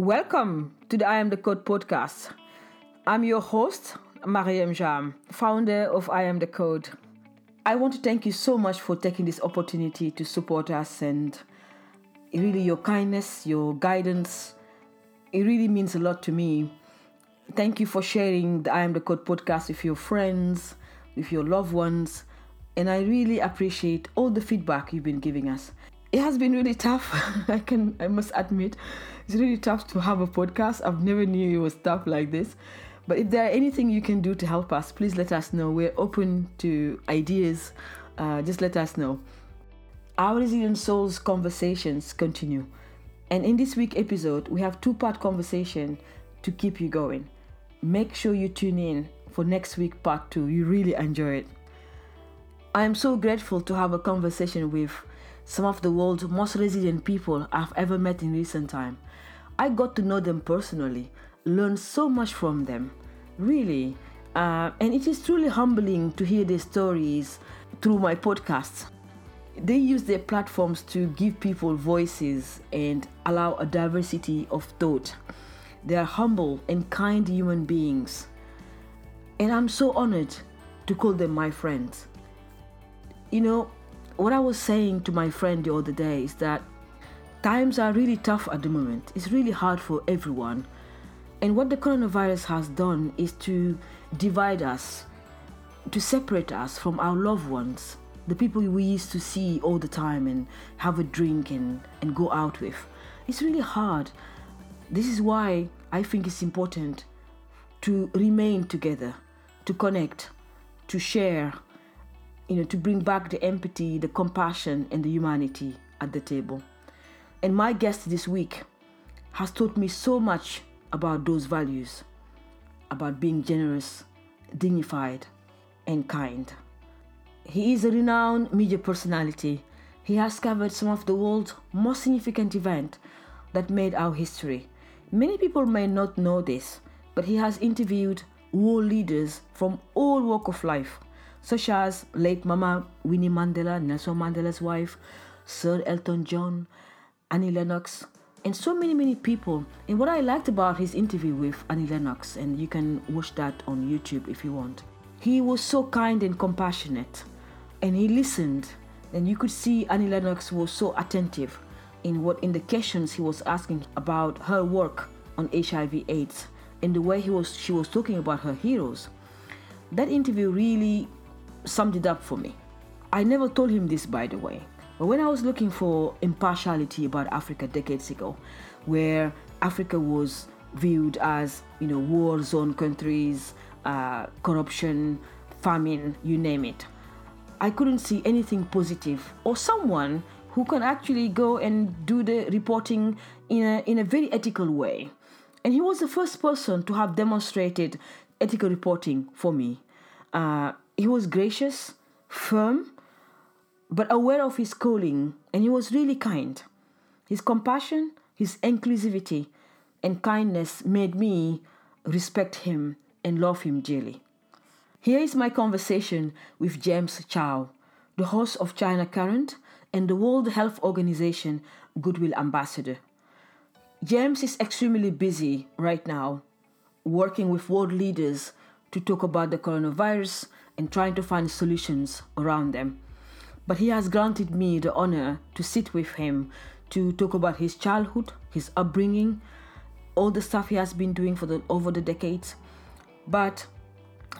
Welcome to the I Am the Code podcast. I'm your host, Mariéme Jamme, founder of I Am the Code. I want to thank you so much for taking this opportunity to support us and really your kindness, your guidance. It really means a lot to me. Thank you for sharing the I Am the Code podcast with your friends, with your loved ones, and I really appreciate all the feedback you've been giving us. It has been really tough. I can I must admit it's really tough to have a podcast. I've never knew it was tough like this. But if there are anything you can do to help us, please let us know. We're open to ideas. Uh, just let us know. Our Resilient Souls conversations continue. And in this week episode, we have two-part conversation to keep you going. Make sure you tune in for next week part two. You really enjoy it. I am so grateful to have a conversation with some of the world's most resilient people I've ever met in recent time. I got to know them personally, learned so much from them, really. Uh, and it is truly humbling to hear their stories through my podcasts. They use their platforms to give people voices and allow a diversity of thought. They are humble and kind human beings. And I'm so honored to call them my friends. You know, what I was saying to my friend the other day is that Times are really tough at the moment. It's really hard for everyone. And what the coronavirus has done is to divide us, to separate us from our loved ones, the people we used to see all the time and have a drink and, and go out with. It's really hard. This is why I think it's important to remain together, to connect, to share, you know, to bring back the empathy, the compassion, and the humanity at the table. And my guest this week has taught me so much about those values, about being generous, dignified, and kind. He is a renowned media personality. He has covered some of the world's most significant events that made our history. Many people may not know this, but he has interviewed world leaders from all walk of life, such as late Mama Winnie Mandela, Nelson Mandela's wife, Sir Elton John, Annie Lennox, and so many, many people. And what I liked about his interview with Annie Lennox, and you can watch that on YouTube if you want, he was so kind and compassionate, and he listened. And you could see Annie Lennox was so attentive in what in the questions he was asking about her work on HIV/AIDS, and the way he was she was talking about her heroes. That interview really summed it up for me. I never told him this, by the way. But when I was looking for impartiality about Africa decades ago, where Africa was viewed as, you know, war zone countries, uh, corruption, famine, you name it, I couldn't see anything positive or someone who can actually go and do the reporting in a, in a very ethical way. And he was the first person to have demonstrated ethical reporting for me. Uh, he was gracious, firm, but aware of his calling, and he was really kind. His compassion, his inclusivity, and kindness made me respect him and love him dearly. Here is my conversation with James Chau, the host of China Current and the World Health Organization Goodwill Ambassador. James is extremely busy right now, working with world leaders to talk about the coronavirus and trying to find solutions around them but he has granted me the honor to sit with him to talk about his childhood, his upbringing, all the stuff he has been doing for the over the decades. But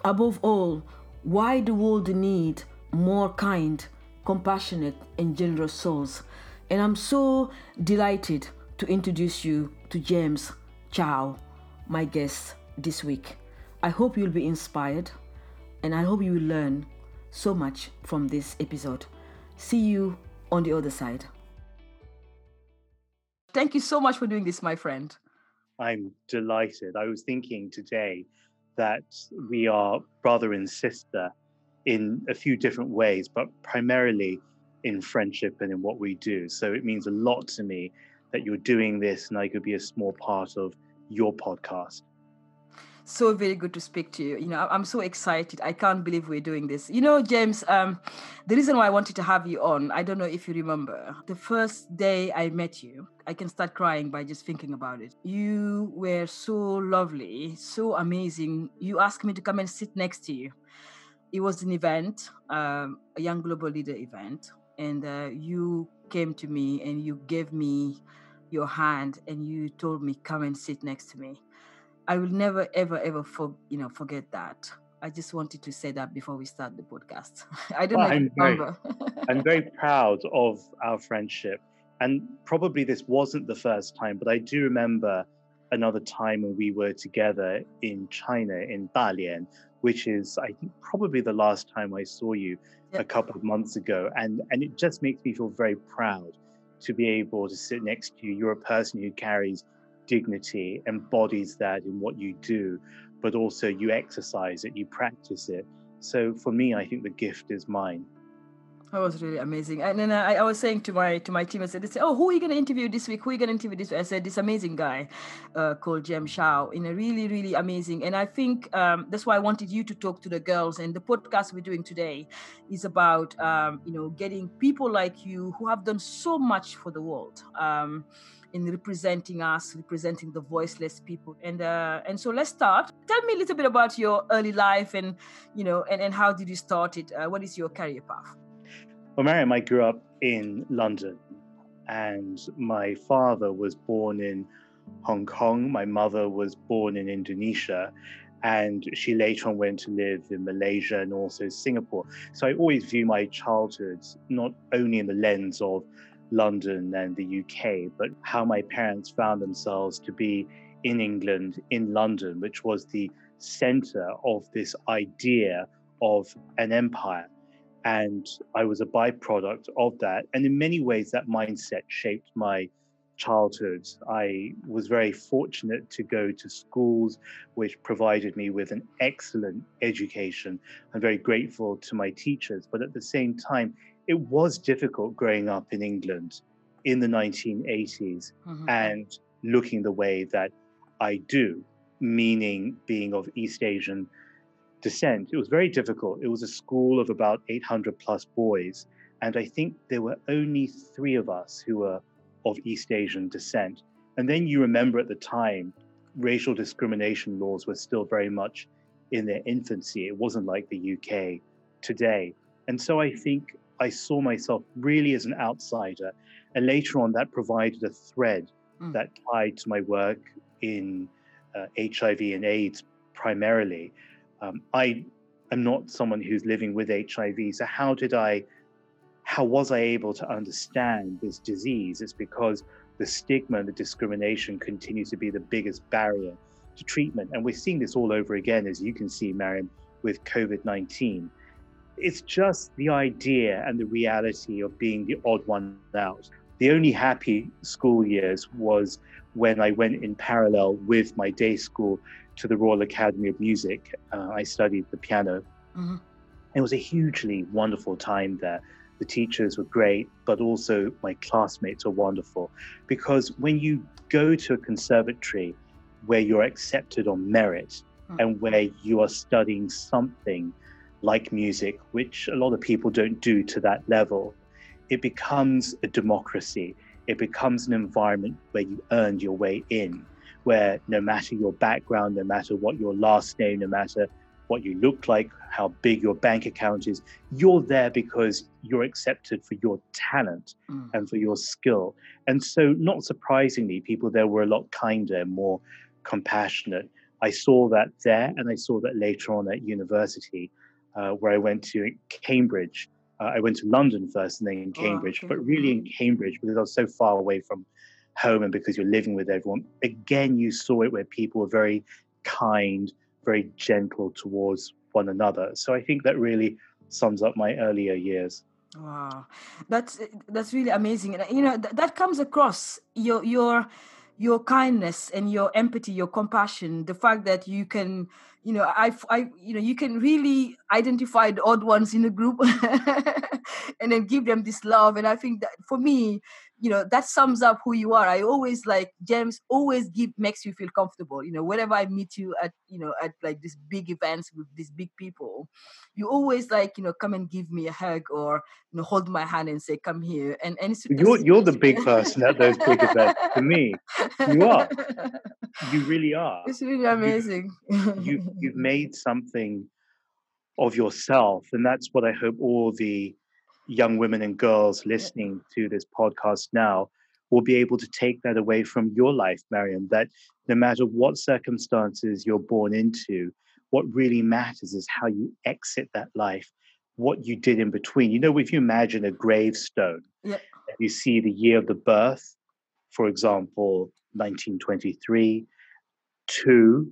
above all, why the world need more kind, compassionate, and generous souls. And I'm so delighted to introduce you to James Chau, my guest this week. I hope you'll be inspired and I hope you will learn so much from this episode. See you on the other side. Thank you so much for doing this, my friend. I'm delighted. I was thinking today that we are brother and sister in a few different ways, but primarily in friendship and in what we do. So it means a lot to me that you're doing this and I could be a small part of your podcast. So very good to speak to you. You know, I'm so excited. I can't believe we're doing this. You know, James, um, the reason why I wanted to have you on, I don't know if you remember, the first day I met you, I can start crying by just thinking about it. You were so lovely, so amazing. You asked me to come and sit next to you. It was an event, um, a Young Global Leader event, and uh, you came to me and you gave me your hand and you told me come and sit next to me I will never, ever, ever for you know forget that. I just wanted to say that before we start the podcast. I don't well, know. I'm very, I'm very proud of our friendship, and probably this wasn't the first time, but I do remember another time when we were together in China in Dalian, which is I think probably the last time I saw you yep. a couple of months ago, and and it just makes me feel very proud to be able to sit next to you. You're a person who carries dignity embodies that in what you do, but also you exercise it, you practice it. So for me, I think the gift is mine. That was really amazing. And then I, I was saying to my to my team, I said, they said, "Oh, who are you going to interview this week? Who are you going to interview this week?" I said, "This amazing guy uh, called James Chau, in a really, really amazing." And I think um, that's why I wanted you to talk to the girls. And the podcast we're doing today is about um, you know getting people like you who have done so much for the world. Um, in representing us, representing the voiceless people. And uh, and so let's start. Tell me a little bit about your early life, and you know, and, and how did you start it? Uh, what is your career path? Well, Mariéme, I grew up in London, and my father was born in Hong Kong. My mother was born in Indonesia, and she later on went to live in Malaysia and also Singapore. So I always view my childhood not only in the lens of London and the UK, but how my parents found themselves to be in England, in London, which was the center of this idea of an empire. And I was a byproduct of that. And in many ways, that mindset shaped my childhood. I was very fortunate to go to schools which provided me with an excellent education. I'm very grateful to my teachers, but at the same time, it was difficult growing up in England in the 1980s mm-hmm. and looking the way that I do, meaning being of East Asian descent. It was very difficult. It was a school of about 800 plus boys. And I think there were only three of us who were of East Asian descent. And then you remember at the time, racial discrimination laws were still very much in their infancy. It wasn't like the UK today. And so I think I saw myself really as an outsider. And later on, that provided a thread mm. that tied to my work in uh, HIV and AIDS primarily. Um, I am not someone who's living with HIV. So, how did I, how was I able to understand this disease? It's because the stigma and the discrimination continues to be the biggest barrier to treatment. And we're seeing this all over again, as you can see, Mariéme, with COVID 19 it's just the idea and the reality of being the odd one out. The only happy school years was when I went in parallel with my day school to the Royal Academy of Music. Uh, I studied the piano. Mm-hmm. It was a hugely wonderful time there. The teachers were great, but also my classmates were wonderful. Because when you go to a conservatory where you're accepted on merit mm-hmm. and where you are studying something like music, which a lot of people don't do to that level, it becomes a democracy. It becomes an environment where you earned your way in, where no matter your background, no matter what your last name, no matter what you look like, how big your bank account is, you're there because you're accepted for your talent mm. and for your skill. And so, not surprisingly, people there were a lot kinder and more compassionate. I saw that there, and I saw that later on at university uh, where I went to Cambridge. Uh, I went to London first and then in oh, Cambridge, oh, okay. but really in Cambridge because I was so far away from home and because you're living with everyone. Again, you saw it where people were very kind, very gentle towards one another. So I think that really sums up my earlier years. Wow, that's that's really amazing, and you know th- that comes across your your your kindness and your empathy, your compassion, the fact that you can you know i i you know you can really identify the odd ones in the group and then give them this love. And i think that for me you know that sums up who you are. I always like james always give makes you feel comfortable. You know whenever i meet you at you know at like these big events with these big people you always like you know come and give me a hug or you know hold my hand and say come here and and it's, you're you're the big person at those big events. To me you are. You really are. It's really amazing you, you've, you've made something of yourself and that's what i hope all the young women and girls listening to this podcast now will be able to take that away from your life, Mariéme, that no matter what circumstances you're born into, what really matters is how you exit that life, what you did in between. You know, if you imagine a gravestone, yeah. you see the year of the birth, for example, 1923, to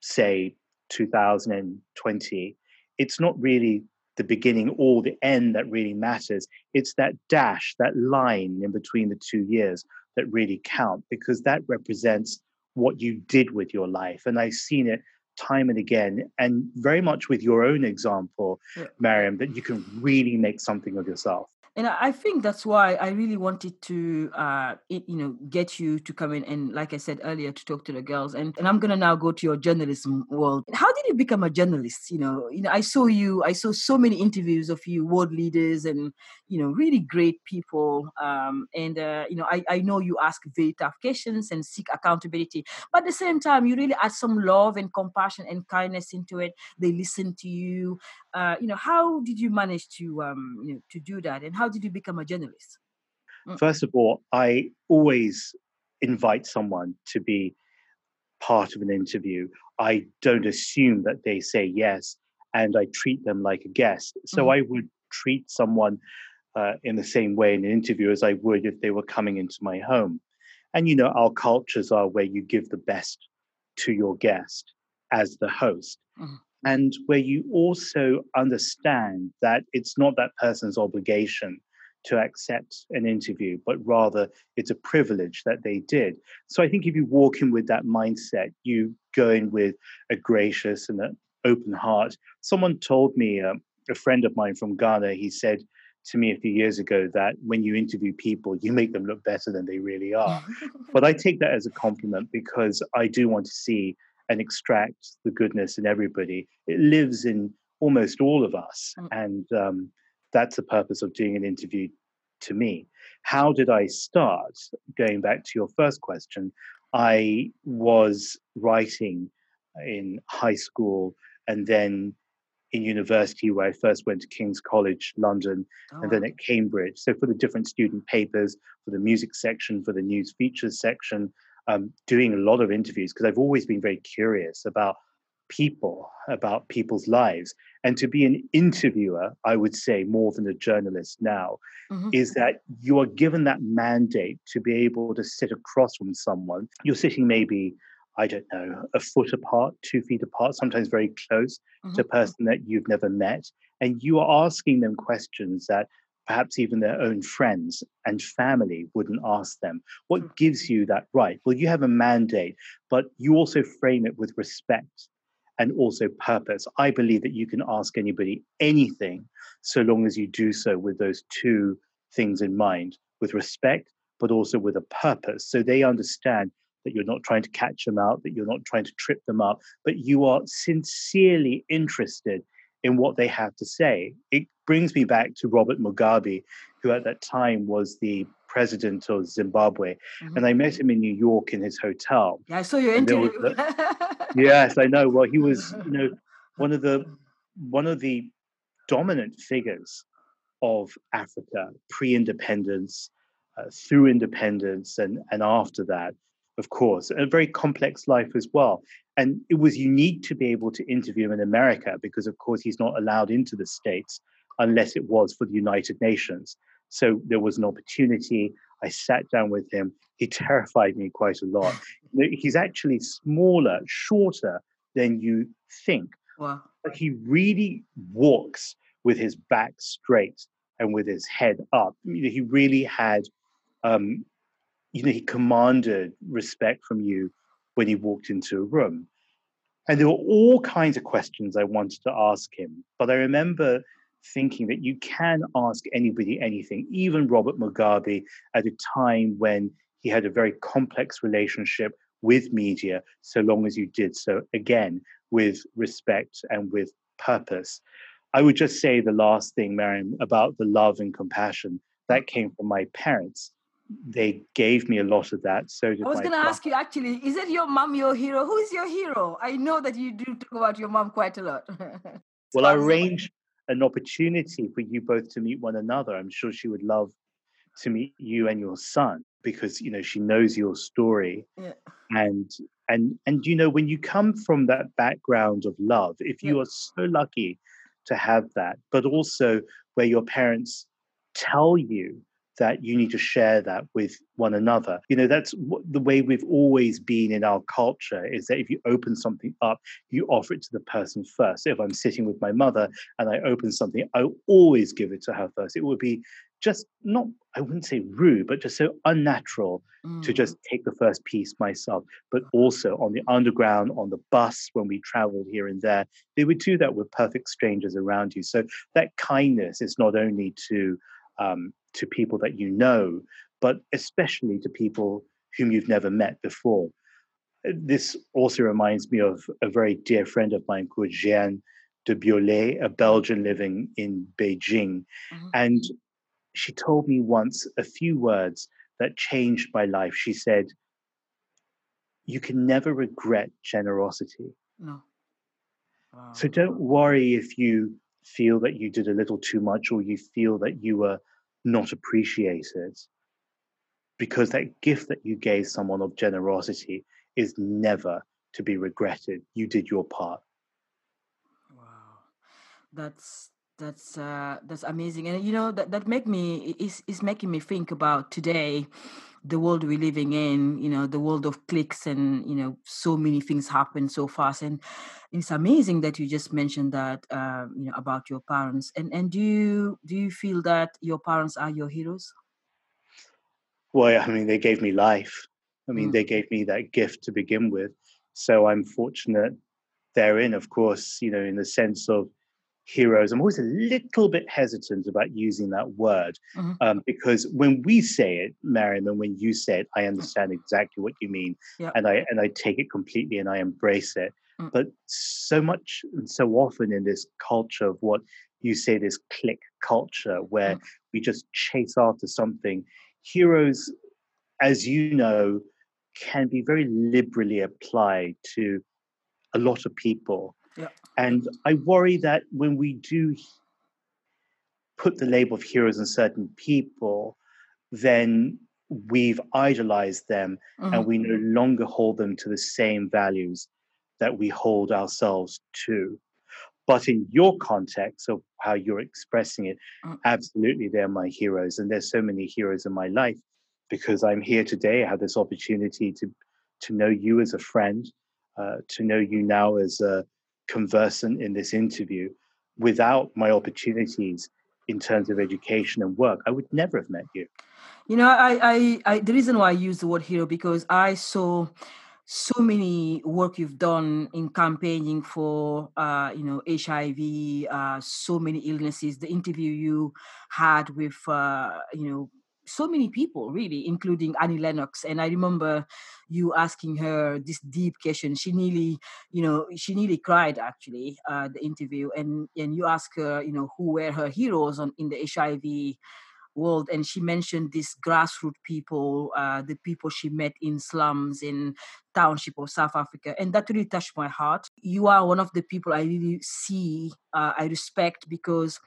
say 2020, it's not really the beginning or the end that really matters. It's that dash, that line in between the two years that really count because that represents what you did with your life. And I've seen it time and again, and very much with your own example, yeah. Mariéme, that you can really make something of yourself and I think that's why I really wanted to, uh, you know, get you to come in and, like I said earlier, to talk to the girls. And, and I'm gonna now go to your journalism world. How did you become a journalist? You know, you know, I saw you. I saw so many interviews of you, world leaders, and you know, really great people. Um, and uh, you know, I, I know you ask very tough questions and seek accountability, but at the same time, you really add some love and compassion and kindness into it. They listen to you. Uh, you know, how did you manage to um, you know, to do that, and how did you become a journalist? Mm. First of all, I always invite someone to be part of an interview. I don't assume that they say yes, and I treat them like a guest. So mm. I would treat someone uh, in the same way in an interview as I would if they were coming into my home. And you know, our cultures are where you give the best to your guest as the host. Mm-hmm. And where you also understand that it's not that person's obligation to accept an interview, but rather it's a privilege that they did. So I think if you walk in with that mindset, you go in with a gracious and an open heart. Someone told me, uh, a friend of mine from Ghana, he said to me a few years ago that when you interview people, you make them look better than they really are. but I take that as a compliment because I do want to see and extract the goodness in everybody. It lives in almost all of us. Mm. And um, that's the purpose of doing an interview to me. How did I start? Going back to your first question, I was writing in high school and then in university where I first went to King's College, London, oh. and then at Cambridge. So for the different student papers, for the music section, for the news features section, um, doing a lot of interviews because I've always been very curious about people, about people's lives. And to be an interviewer, I would say more than a journalist now, mm-hmm. is that you are given that mandate to be able to sit across from someone. You're sitting maybe, I don't know, a foot apart, two feet apart, sometimes very close mm-hmm. to a person that you've never met. And you are asking them questions that perhaps even their own friends and family wouldn't ask them. What mm. gives you that right? Well, you have a mandate, but you also frame it with respect and also purpose. I believe that you can ask anybody anything so long as you do so with those two things in mind with respect, but also with a purpose. So they understand that you're not trying to catch them out, that you're not trying to trip them up, but you are sincerely interested in what they have to say. It brings me back to Robert Mugabe, who at that time was the president of Zimbabwe. Mm-hmm. And I met him in New York in his hotel. Yeah, I saw your interview. yes, I know. Well, he was, you know, one of the one of the dominant figures of Africa pre-independence, uh, through independence, and and after that, of course, a very complex life as well. And it was unique to be able to interview him in America because, of course, he's not allowed into the states unless it was for the United Nations. So there was an opportunity. I sat down with him. He terrified me quite a lot. He's actually smaller, shorter than you think. Wow. But he really walks with his back straight and with his head up. He really had, um, you know, he commanded respect from you when he walked into a room. And there were all kinds of questions I wanted to ask him. But I remember thinking that you can ask anybody anything, even Robert Mugabe at a time when he had a very complex relationship with media, so long as you did so, again, with respect and with purpose. I would just say the last thing, Mariéme, about the love and compassion that came from my parents. They gave me a lot of that. So I was going to ask you actually, is it your mom your hero? Who is your hero? I know that you do talk about your mom quite a lot. well, I arranged an opportunity for you both to meet one another. I'm sure she would love to meet you and your son because you know she knows your story yeah. and and and you know when you come from that background of love if you yeah. are so lucky to have that but also where your parents tell you that you need to share that with one another. You know, that's the way we've always been in our culture is that if you open something up, you offer it to the person first. So if I'm sitting with my mother and I open something, I always give it to her first. It would be just not, I wouldn't say rude, but just so unnatural mm. to just take the first piece myself. But also on the underground, on the bus, when we traveled here and there, they would do that with perfect strangers around you. So that kindness is not only to um, to people that you know, but especially to people whom you've never met before. This also reminds me of a very dear friend of mine called Jeanne de Biolay, a Belgian living in Beijing. Mm-hmm. And she told me once a few words that changed my life. She said, You can never regret generosity. No. Wow. So don't worry if you feel that you did a little too much or you feel that you were not appreciated because that gift that you gave someone of generosity is never to be regretted. You did your part. Wow. That's that's uh that's amazing. And you know that that make me is is making me think about today the world we're living in you know the world of clicks and you know so many things happen so fast. And it's amazing that you just mentioned that uh, you know about your parents. And and do you do you feel that your parents are your heroes? Well i mean they gave me life. I mean mm. they gave me that gift to begin with. So i'm fortunate therein of course you know in the sense of heroes. I'm always a little bit hesitant about using that word mm-hmm. um, because when we say it, Mariéme, and when you say it, I understand exactly what you mean, yep. and I and I take it completely and I embrace it. Mm. But so much and so often in this culture of what you say, this click culture, where mm. we just chase after something, heroes, as you know, can be very liberally applied to a lot of people. Yeah. And I worry that when we do put the label of heroes on certain people, then we've idolized them mm-hmm. and we no longer hold them to the same values that we hold ourselves to. But in your context of how you're expressing it, mm-hmm. absolutely, they're my heroes. And there's so many heroes in my life because I'm here today. I have this opportunity to, to know you as a friend, uh, to know you now as a conversant in this interview, without my opportunities in terms of education and work, I would never have met you. You know, I, I, I the reason why I use the word hero because I saw so many work you've done in campaigning for uh, you know HIV, uh, so many illnesses. The interview you had with uh, you know so many people really including annie lennox. And i remember you asking her this deep question. She nearly you know she nearly cried actually uh the interview. And and you ask her you know who were her heroes on in the hiv world. And she mentioned these grassroots people uh, the people she met in slums in township of south africa. And that really touched my heart. You are one of the people i really see uh, i respect because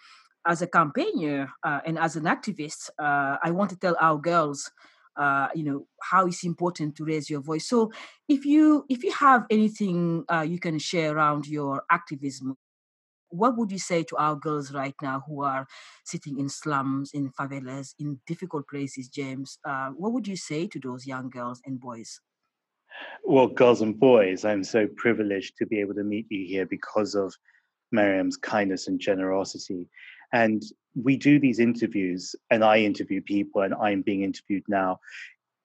as a campaigner uh, and as an activist, uh, I want to tell our girls, uh, you know, how it's important to raise your voice. So, if you if you have anything uh, you can share around your activism, what would you say to our girls right now who are sitting in slums, in favelas, in difficult places, James? Uh, what would you say to those young girls and boys? Well, girls and boys, I'm so privileged to be able to meet you here because of Miriam's kindness and generosity. And we do these interviews, and I interview people, and I'm being interviewed now.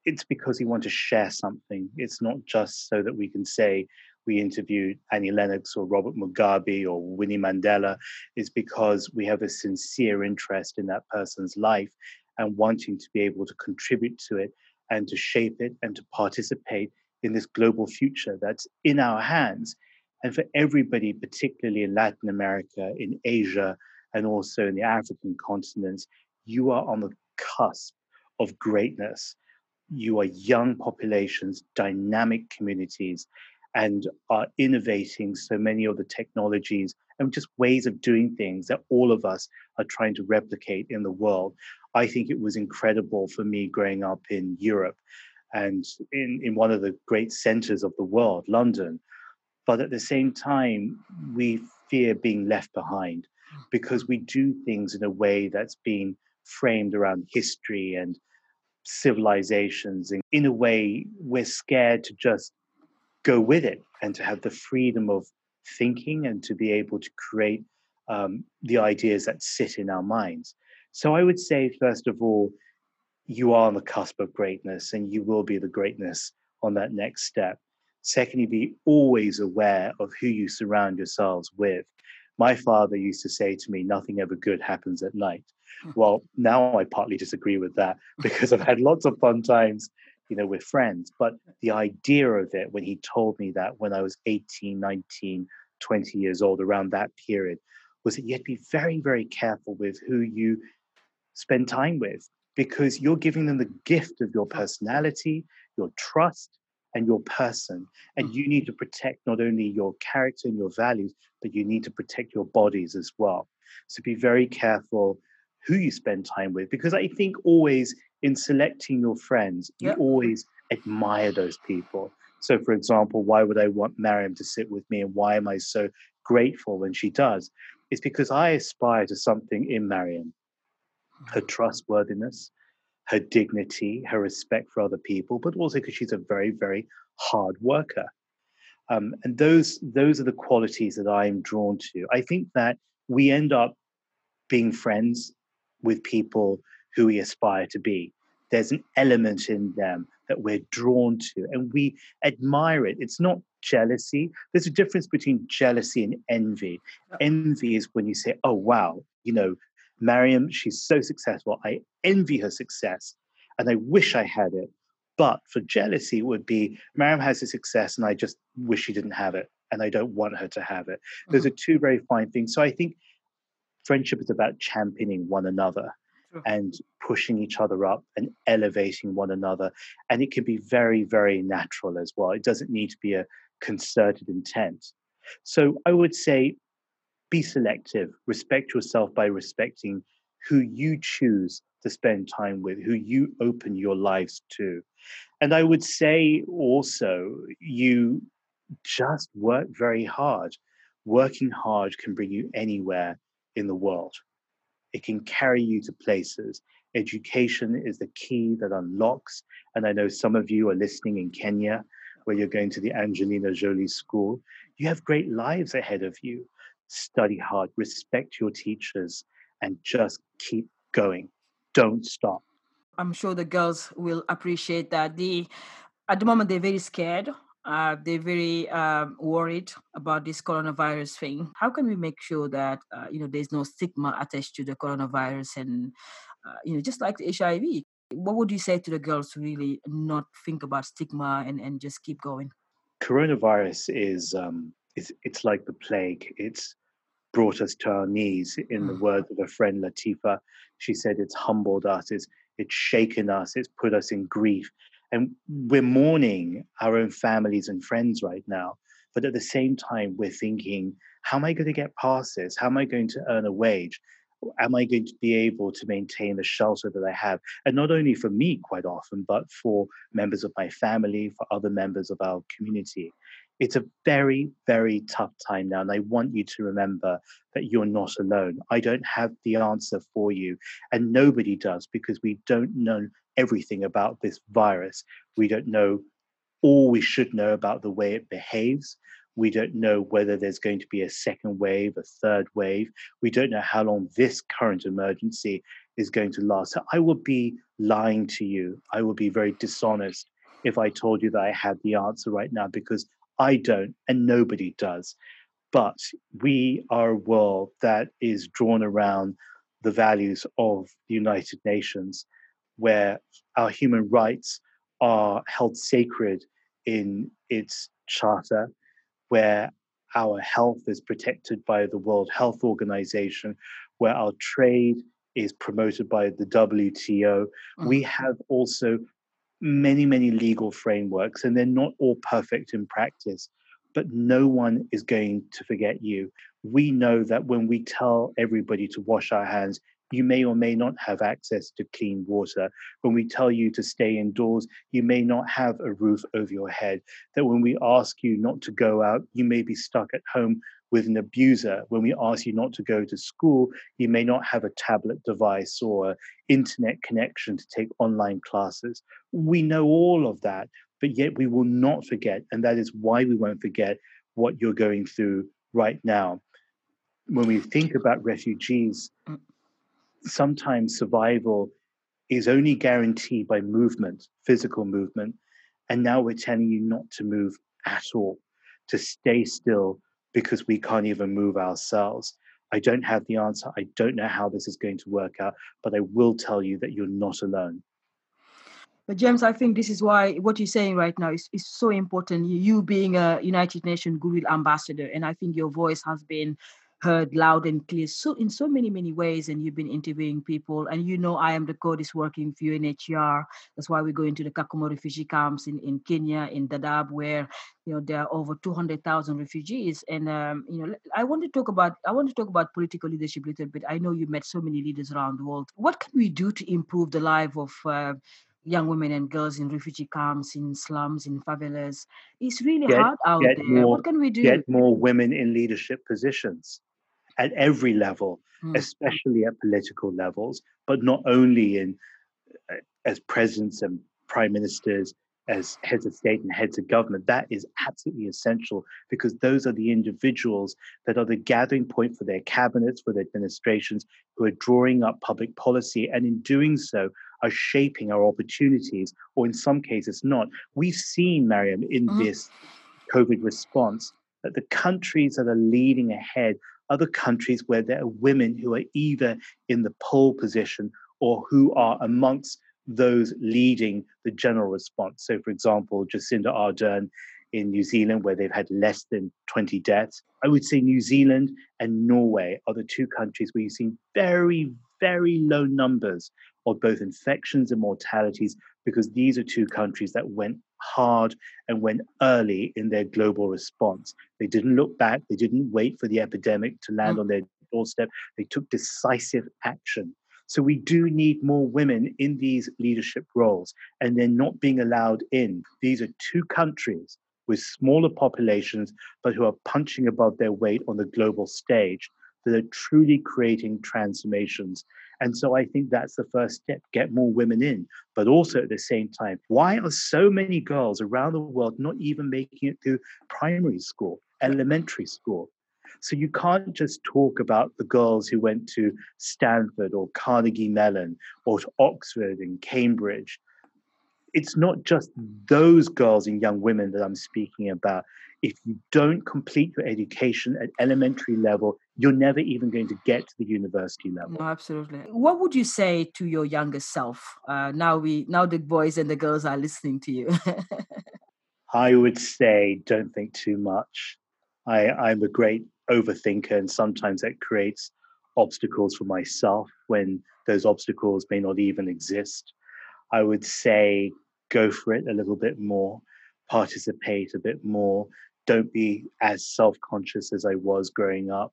It's because we want to share something. It's not just so that we can say we interviewed Annie Lennox or Robert Mugabe or Winnie Mandela is because we have a sincere interest in that person's life and wanting to be able to contribute to it and to shape it and to participate in this global future that's in our hands. And for everybody, particularly in Latin America, in Asia, and also in the African continents, you are on the cusp of greatness. You are young populations, dynamic communities, and are innovating so many of the technologies and just ways of doing things that all of us are trying to replicate in the world. I think it was incredible for me growing up in Europe and in, in one of the great centers of the world, London. But at the same time, we fear being left behind because we do things in a way that's been framed around history and civilizations. And in a way, we're scared to just go with it and to have the freedom of thinking and to be able to create um, the ideas that sit in our minds. So I would say, first of all, you are on the cusp of greatness and you will be the greatness on that next step. Secondly, be always aware of who you surround yourselves with. My father used to say to me, nothing ever good happens at night. Hmm. Well, now I partly disagree with that because I've had lots of fun times you know, with friends. But the idea of it when he told me that when I was 18, 19, 20 years old, around that period, was that you had to be very, very careful with who you spend time with because you're giving them the gift of your personality, your trust, and your person. And you need to protect not only your character and your values, but you need to protect your bodies as well. So be very careful who you spend time with because I think always in selecting your friends, you yep. always admire those people. So, for example, why would I want Mariéme to sit with me and why am I so grateful when she does? It's because I aspire to something in Mariéme her mm-hmm. trustworthiness, her dignity, her respect for other people, but also because she's a very, very hard worker. Um, and those those are the qualities that I'm drawn to. I think that we end up being friends with people who we aspire to be. There's an element in them that we're drawn to and we admire it. It's not jealousy. There's a difference between jealousy and envy. Envy is when you say, oh, wow, you know, Mariéme, she's so successful. I envy her success and I wish I had it. But for jealousy, it would be Mariéme has a success and I just wish she didn't have it and I don't want her to have it. Those mm-hmm. are two very fine things. So I think friendship is about championing one another and pushing each other up and elevating one another. And it can be very, very natural as well. It doesn't need to be a concerted intent. So I would say be selective, respect yourself by respecting who you choose to spend time with, who you open your lives to. And I would say also, you just work very hard. Working hard can bring you anywhere in the world. It can carry you to places. Education is the key that unlocks. And I know some of you are listening in Kenya, where you're going to the Angelina Jolie School. You have great lives ahead of you. Study hard, respect your teachers, and just keep going. Don't stop. I'm sure the girls will appreciate that. The at the moment they're very scared uh, they're very um, worried about this coronavirus thing. How can we make sure that uh, you know there's no stigma attached to the coronavirus and uh, you know just like the HIV? What would you say to the girls to really not think about stigma and, and just keep going? Coronavirus is um, it's it's like the plague. It's brought us to our knees. In mm. the words of a friend Latifa, she said it's humbled us. It's it's shaken us. It's put us in grief and we're mourning our own families and friends right now. But at the same time, we're thinking, how am I going to get past this? How am I going to earn a wage? Am I going to be able to maintain the shelter that I have? And not only for me, quite often, but for members of my family, for other members of our community. It's a very, very tough time now. And I want you to remember that you're not alone. I don't have the answer for you, and nobody does because we don't know everything about this virus. We don't know all we should know about the way it behaves. We don't know whether there's going to be a second wave, a third wave. We don't know how long this current emergency is going to last. So I would be lying to you. I would be very dishonest if I told you that I had the answer right now because I don't, and nobody does. But we are a world that is drawn around the values of the United Nations, where our human rights are held sacred in its charter, where our health is protected by the World Health Organization, where our trade is promoted by the WTO. Mm. We have also many, many legal frameworks, and they're not all perfect in practice, but no one is going to forget you. We know that when we tell everybody to wash our hands, you may or may not have access to clean water. When we tell you to stay indoors, you may not have a roof over your head. That when we ask you not to go out, you may be stuck at home with an abuser. When we ask you not to go to school, you may not have a tablet device or internet connection to take online classes. We know all of that, but yet we will not forget. And that is why we won't forget what you're going through right now. When we think about refugees, mm. sometimes survival is only guaranteed by movement, physical movement. And now we're telling you not to move at all, to stay still, because we can't even move ourselves. I don't have the answer. I don't know how this is going to work out, but I will tell you that you're not alone. But James, I think this is why what you're saying right now is, is so important. You being a United Nations Goodwill Ambassador, and I think your voice has been heard loud and clear so in so many many ways and you've been interviewing people and you know i am the code is working for UNHCR that's why we go into the kakuma refugee camps in, in kenya in dadaab where you know there are over 200000 refugees and um, you know i want to talk about i want to talk about political leadership a little bit i know you met so many leaders around the world what can we do to improve the life of uh, young women and girls in refugee camps, in slums, in favelas. It's really get, hard out there. More, what can we do? Get more women in leadership positions at every level, mm. especially at political levels, but not only in uh, as presidents and prime ministers, as heads of state and heads of government. That is absolutely essential because those are the individuals that are the gathering point for their cabinets, for their administrations, who are drawing up public policy, and in doing so, are shaping our opportunities, or in some cases not. We've seen, Mariéme, in mm. this COVID response, that the countries that are leading ahead other countries where there are women who are either in the pole position or who are amongst those leading the general response. So, for example, Jacinda Ardern in New Zealand, where they've had less than 20 deaths. I would say New Zealand and Norway are the two countries where you've seen very, very low numbers of both infections and mortalities because these are two countries that went hard and went early in their global response. They didn't look back, they didn't wait for the epidemic to land mm. on their doorstep, they took decisive action. So we do need more women in these leadership roles, and they're not being allowed in. These are two countries with smaller populations, but who are punching above their weight on the global stage that are truly creating transformations. And so I think that's the first step get more women in. But also at the same time, why are so many girls around the world not even making it through primary school, elementary school? So you can't just talk about the girls who went to Stanford or Carnegie Mellon or to Oxford and Cambridge. It's not just those girls and young women that I'm speaking about if you don't complete your education at elementary level, you're never even going to get to the university level. No, absolutely. What would you say to your younger self? Uh, now we now the boys and the girls are listening to you. I would say don't think too much. I, I'm a great overthinker, and sometimes that creates obstacles for myself when those obstacles may not even exist. I would say go for it a little bit more, participate a bit more, don't be as self conscious as I was growing up.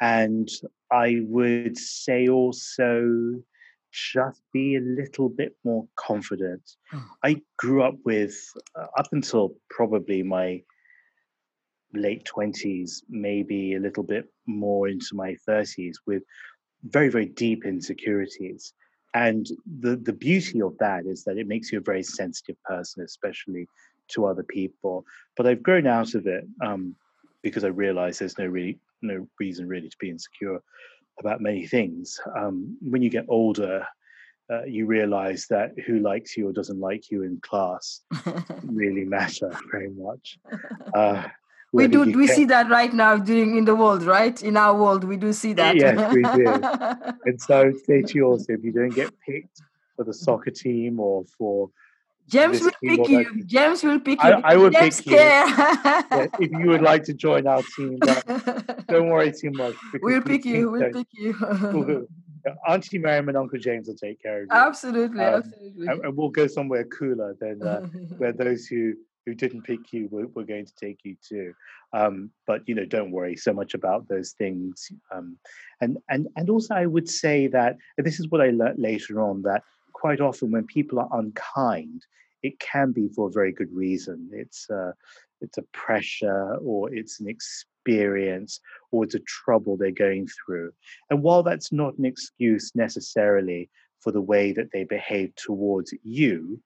And I would say also just be a little bit more confident. Mm. I grew up with, uh, up until probably my late 20s, maybe a little bit more into my 30s, with very, very deep insecurities. And the, the beauty of that is that it makes you a very sensitive person, especially to other people. But I've grown out of it um, because I realize there's no really no reason really to be insecure about many things. Um, when you get older, uh, you realize that who likes you or doesn't like you in class really matter very much. Uh, we do we see that right now doing in the world right in our world we do see that yes we do and so say to you also if you don't get picked for the soccer team or for James will pick you. James will pick you. I, I will James pick care. you. yeah, if you would like to join our team, don't worry too much. We'll pick you. We'll pick you. Auntie Miriam and Uncle James will take care of you. Absolutely, um, absolutely. And, and, we'll go somewhere cooler than uh, where those who who didn't pick you were, were going to take you to. Um, but you know, don't worry so much about those things. Um, and and and also, I would say that this is what I learned later on that quite often when people are unkind, it can be for a very good reason. It's it's a pressure or it's an experience or it's a trouble they're going through. And while that's not an excuse necessarily for the way that they behave towards you,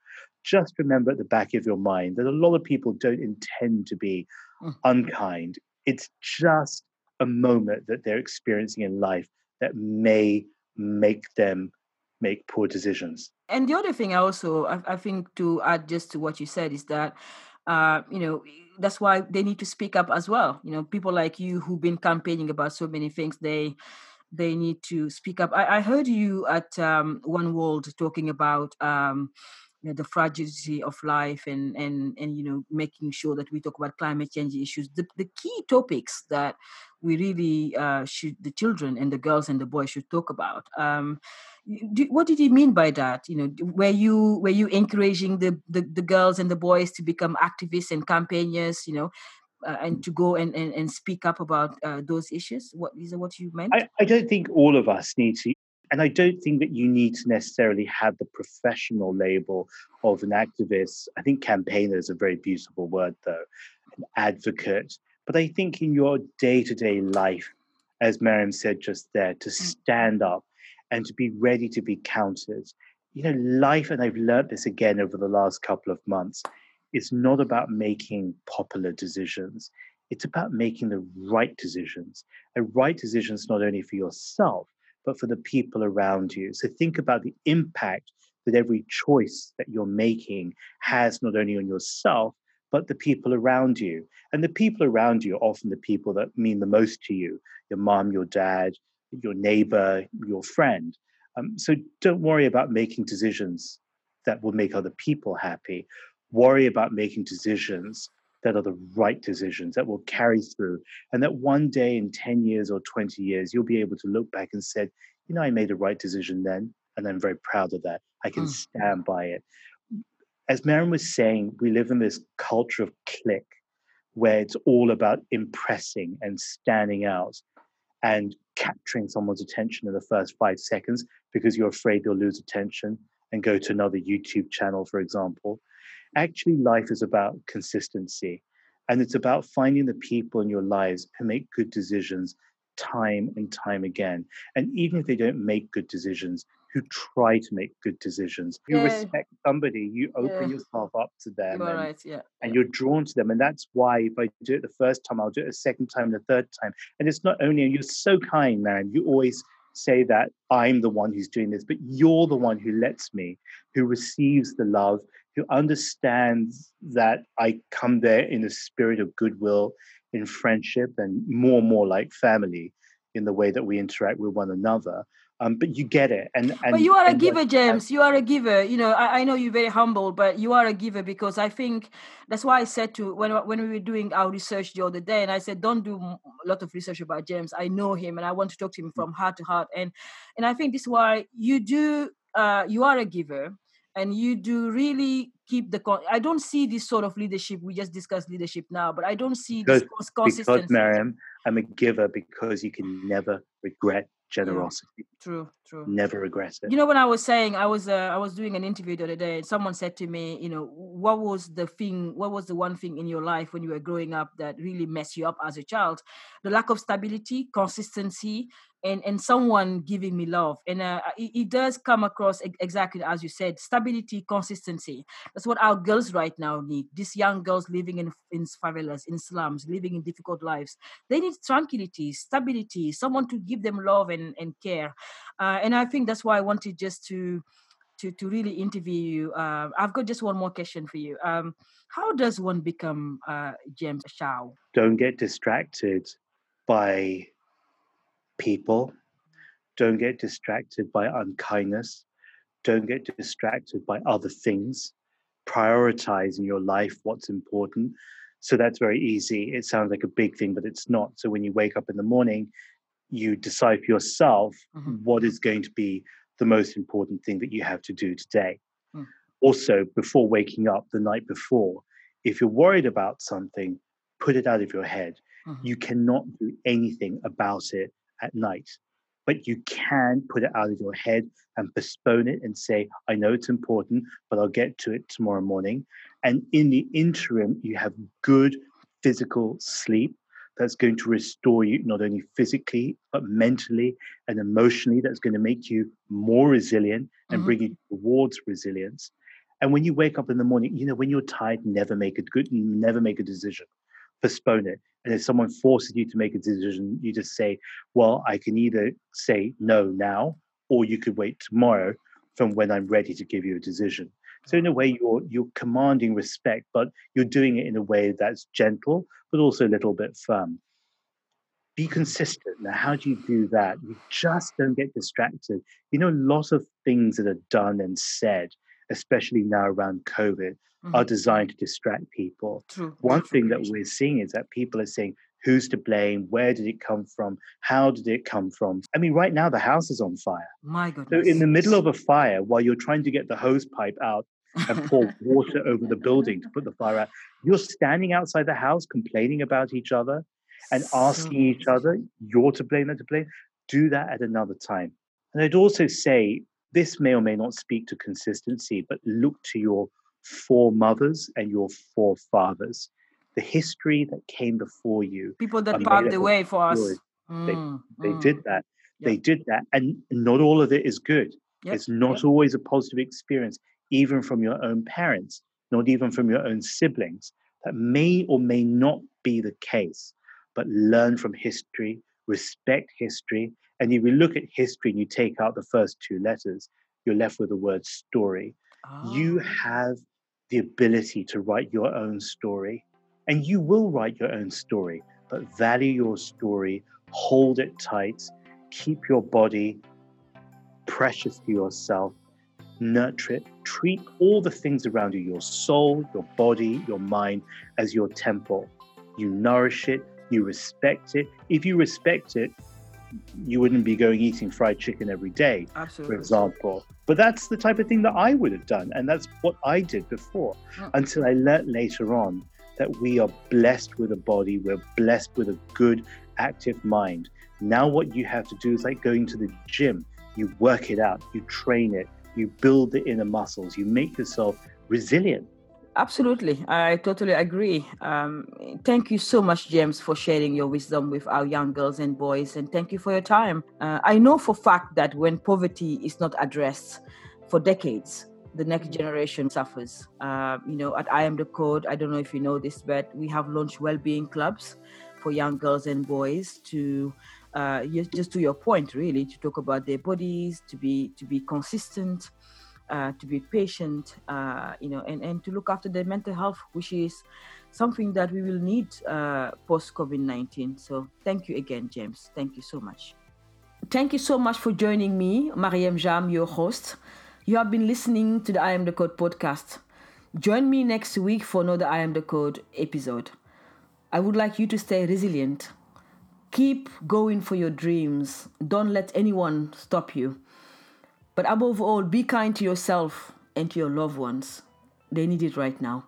just remember at the back of your mind that a lot of people don't intend to be mm. unkind. It's just a moment that they're experiencing in life that may make them make poor decisions. And the other thing, I also, I, I think to add just to what you said is that, uh, you know, that's why they need to speak up as well. You know, people like you who've been campaigning about so many things, they they need to speak up. I, I heard you at um, One World talking about. Um, you know, the fragility of life and and and you know making sure that we talk about climate change issues. The, the key topics that we really uh, should the children and the girls and the boys should talk about um, do, what did he mean by that? You know were you were you encouraging the, the, the girls and the boys to become activists and campaigners you know uh, and to go and, and, and speak up about uh, those issues? What is what you meant? I, I don't think all of us need to and I don't think that you need to necessarily have the professional label of an activist. I think campaigner is a very beautiful word, though, an advocate. But I think in your day to day life, as Mariéme said just there, to mm. stand up and to be ready to be counted. You know, life, and I've learned this again over the last couple of months, is not about making popular decisions. It's about making the right decisions. And right decisions not only for yourself, but for the people around you. So think about the impact that every choice that you're making has not only on yourself, but the people around you. And the people around you are often the people that mean the most to you your mom, your dad, your neighbor, your friend. Um, so don't worry about making decisions that will make other people happy. Worry about making decisions that are the right decisions that will carry through and that one day in 10 years or 20 years you'll be able to look back and say you know i made a right decision then and i'm very proud of that. I can mm. stand by it. As Mariéme was saying we live in this culture of click where it's all about impressing and standing out and capturing someone's attention in the first five seconds because you're afraid they'll lose attention and go to another youtube channel for example Actually, life is about consistency. And it's about finding the people in your lives who make good decisions time and time again. And even if they don't make good decisions, who try to make good decisions. You yeah. respect somebody, you open yeah. yourself up to them. and, right, yeah. and you're drawn to them. And that's why if I do it the first time, I'll do it a second time, the third time. And it's not only, and you're so kind, man. You always say that I'm the one who's doing this, but you're the one who lets me, who receives the love, who understands that I come there in a spirit of goodwill, in friendship, and more and more like family in the way that we interact with one another. Um, but you get it, and, and but you are a giver, James. You are a giver. You know, I, I, know you're very humble, but you are a giver because I think that's why I said to when when we were doing our research the other day, and I said, don't do a lot of research about James. I know him, and I want to talk to him from heart to heart, and and I think this is why you do. Uh, you are a giver, and you do really keep the con- i don't see this sort of leadership we just discussed leadership now but i don't see because, this consistency. Because Mariéme i'm a giver because you can never regret generosity. yeah, true true. Never regret it. You know when i was saying i was uh, i was doing an interview the other day and someone said to me you know what was the thing what was the one thing in your life when you were growing up that really messed you up as a child? The lack of stability consistency and and someone giving me love and uh, it, it, does come across exactly as you said stability consistency that's what our girls right now need these young girls living in in favelas in slums living in difficult lives they need tranquility stability someone to give them love and and care uh, and i think that's why i wanted just to to, to really interview you. Uh, I've got just one more question for you. Um, how does one become uh, James Chau? Don't get distracted by people. Don't get distracted by unkindness. Don't get distracted by other things. Prioritize in your life what's important. So that's very easy. It sounds like a big thing, but it's not. So when you wake up in the morning, you decide for yourself mm-hmm. what is going to be the most important thing that you have to do today. Mm. Also, before waking up the night before, if you're worried about something, put it out of your head. Mm-hmm. You cannot do anything about it at night, but you can put it out of your head and postpone it and say, I know it's important, but I'll get to it tomorrow morning. And in the interim, you have good physical sleep that's going to restore you not only physically but mentally and emotionally that's going to make you more resilient and mm-hmm. bring you towards resilience and when you wake up in the morning you know when you're tired never make a good never make a decision postpone it and if someone forces you to make a decision you just say well i can either say no now or you could wait tomorrow from when i'm ready to give you a decision so in a way, mm. you're you're commanding respect, but you're doing it in a way that's gentle, but also a little bit firm. Be consistent. Now, how do you do that? You just don't get distracted. You know, a lot of things that are done and said, especially now around COVID, mm-hmm. are designed to distract people. True. One thing that we're seeing is that people are saying, who's to blame where did it come from how did it come from i mean right now the house is on fire my goodness so in the middle of a fire while you're trying to get the hose pipe out and pour water over the building to put the fire out. You're standing outside the house complaining about each other and asking each other, you're to blame, they're to blame. Do that at another time. And I'd also say this may or may not speak to consistency, but look to your foremothers and your forefathers. The history that came before you. People that paved the way for us. They, mm, they mm. did that. Yep. They did that. And not all of it is good. Yep. It's not yep. always a positive experience even from your own parents, not even from your own siblings. That may or may not be the case, but learn from history, respect history. And if you look at history and you take out the first two letters, you're left with the word story. Oh. You ah. have the ability to write your own story, and you will write your own story, but value your story, hold it tight, keep your body precious to yourself, nurture it, treat all the things around you your soul, your body, your mind as your temple. You nourish it, you respect it. If you respect it, you wouldn't be going eating fried chicken every day, Absolutely. for example. But that's the type of thing that I would have done. And that's what I did before oh. until I learned later on that we are blessed with a body, we're blessed with a good, active mind. Now, what you have to do is like going to the gym. You work it out, you train it, you build the inner muscles, you make yourself resilient. Absolutely. I totally agree. Um, thank you so much, James, for sharing your wisdom with our young girls and boys. And thank you for your time. Uh, I know for fact that when poverty is not addressed for decades, the next generation suffers. Uh, you know, at I Am the Code, I don't know if you know this, but we have launched well-being clubs for young girls and boys to uh, just to your point, really, to talk about their bodies, to be to be consistent, uh, to be patient, uh, you know, and, and to look after their mental health, which is something that we will need uh, post COVID 19. So thank you again, James. Thank you so much. Thank you so much for joining me, Mariéme Jamme, your host. You have been listening to the I Am the Code podcast. Join me next week for another I Am the Code episode. I would like you to stay resilient Keep going for your dreams. Don't let anyone stop you. But above all, be kind to yourself and to your loved ones. They need it right now.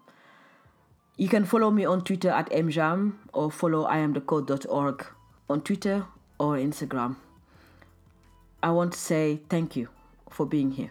You can follow me on Twitter at mjamme or follow iamthecode.org on Twitter or Instagram. I want to say thank you for being here.